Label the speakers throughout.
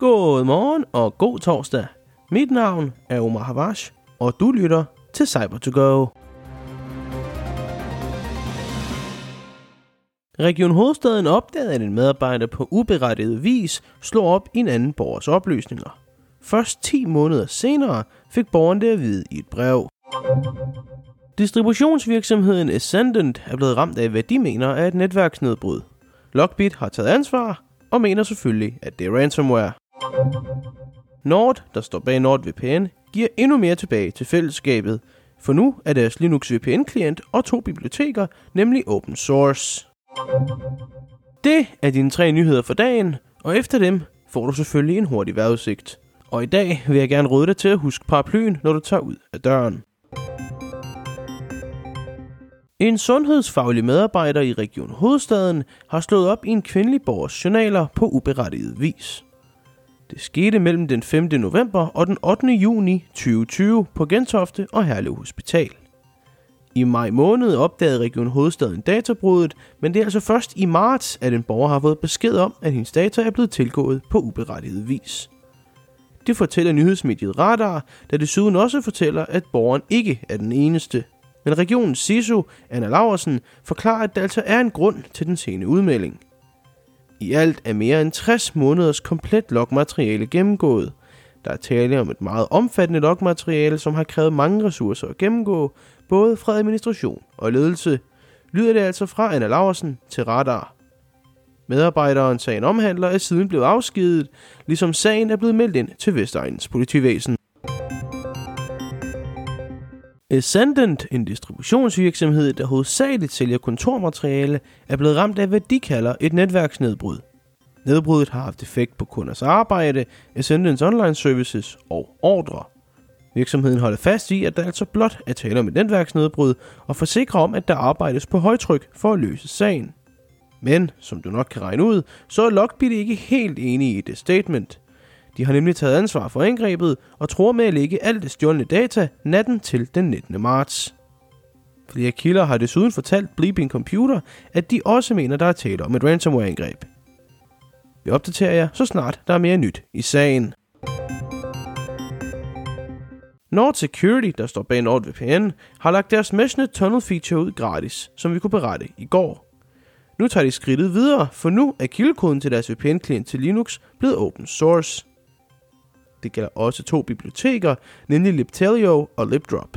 Speaker 1: God morgen og god torsdag. Mit navn er Omar Havash, og du lytter til cyber to go Region Hovedstaden opdagede, at en medarbejder på uberettiget vis slog op i en anden borgers oplysninger. Først 10 måneder senere fik borgeren det at vide i et brev. Distributionsvirksomheden Ascendant er blevet ramt af, hvad de mener er et netværksnedbrud. Lockbit har taget ansvar og mener selvfølgelig, at det er ransomware. Nord, der står bag NordVPN, giver endnu mere tilbage til fællesskabet, for nu er deres Linux VPN-klient og to biblioteker nemlig open source. Det er dine tre nyheder for dagen, og efter dem får du selvfølgelig en hurtig vejrudsigt. Og i dag vil jeg gerne råde dig til at huske paraplyen, når du tager ud af døren. En sundhedsfaglig medarbejder i Region Hovedstaden har slået op i en kvindelig borgers journaler på uberettiget vis. Det skete mellem den 5. november og den 8. juni 2020 på Gentofte og Herlev Hospital. I maj måned opdagede Region Hovedstaden databruddet, men det er altså først i marts, at en borger har fået besked om, at hendes data er blevet tilgået på uberettiget vis. Det fortæller nyhedsmediet Radar, der desuden også fortæller, at borgeren ikke er den eneste. Men regionens CISO, Anna Laversen, forklarer, at der altså er en grund til den sene udmelding. I alt er mere end 60 måneders komplet logmateriale gennemgået. Der er tale om et meget omfattende logmateriale, som har krævet mange ressourcer at gennemgå, både fra administration og ledelse, lyder det altså fra Anna Laversen til Radar. Medarbejderen sagen omhandler er siden blevet afskedet, ligesom sagen er blevet meldt ind til Vestegnens politivæsen. Ascendant, en distributionsvirksomhed, der hovedsageligt sælger kontormateriale, er blevet ramt af, hvad de kalder et netværksnedbrud. Nedbruddet har haft effekt på kunders arbejde, Ascendants online services og ordre. Virksomheden holder fast i, at der altså blot er tale om et netværksnedbrud, og forsikrer om, at der arbejdes på højtryk for at løse sagen. Men, som du nok kan regne ud, så er Lockbit ikke helt enige i det statement. De har nemlig taget ansvar for angrebet og tror med at lægge alt det stjålne data natten til den 19. marts. Flere kilder har desuden fortalt Bleeping Computer, at de også mener, der er tale om et ransomware-angreb. Vi opdaterer jer, så snart der er mere nyt i sagen. Nord Security, der står bag NordVPN, har lagt deres Meshnet Tunnel feature ud gratis, som vi kunne berette i går. Nu tager de skridtet videre, for nu er kildekoden til deres VPN-klient til Linux blevet open source. Det gælder også to biblioteker, nemlig Libtelio og LibDrop.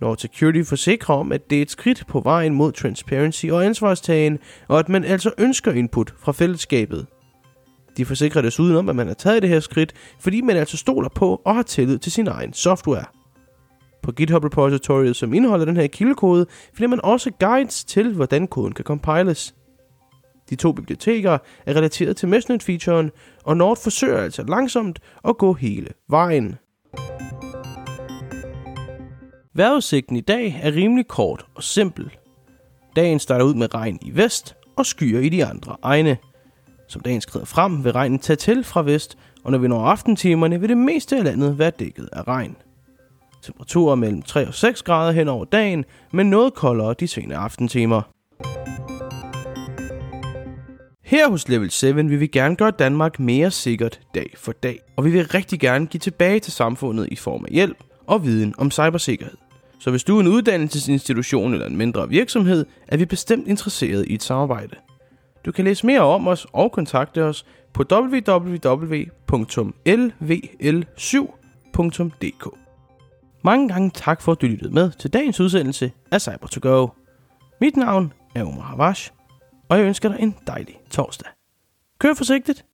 Speaker 1: Når Security forsikrer om, at det er et skridt på vejen mod transparency og ansvarstagen, og at man altså ønsker input fra fællesskabet. De forsikrer desuden om, at man har taget det her skridt, fordi man altså stoler på og har tillid til sin egen software. På GitHub repositoriet, som indeholder den her kildekode, finder man også guides til, hvordan koden kan compiles. De to biblioteker er relateret til Meshnet-featuren, og Nord forsøger altså langsomt at gå hele vejen. Vejrudsigten i dag er rimelig kort og simpel. Dagen starter ud med regn i vest og skyer i de andre egne. Som dagen skrider frem, vil regnen tage til fra vest, og når vi når aftentimerne, vil det meste af landet være dækket af regn. Temperaturer mellem 3 og 6 grader hen over dagen, men noget koldere de sene aftentimer. Her hos Level 7 vil vi gerne gøre Danmark mere sikkert dag for dag, og vi vil rigtig gerne give tilbage til samfundet i form af hjælp og viden om cybersikkerhed. Så hvis du er en uddannelsesinstitution eller en mindre virksomhed, er vi bestemt interesseret i et samarbejde. Du kan læse mere om os og kontakte os på www.lvl7.dk. Mange gange tak for, at du lyttede med til dagens udsendelse af cyber to go Mit navn er Omar Havash, og jeg ønsker dig en dejlig torsdag. Kør forsigtigt!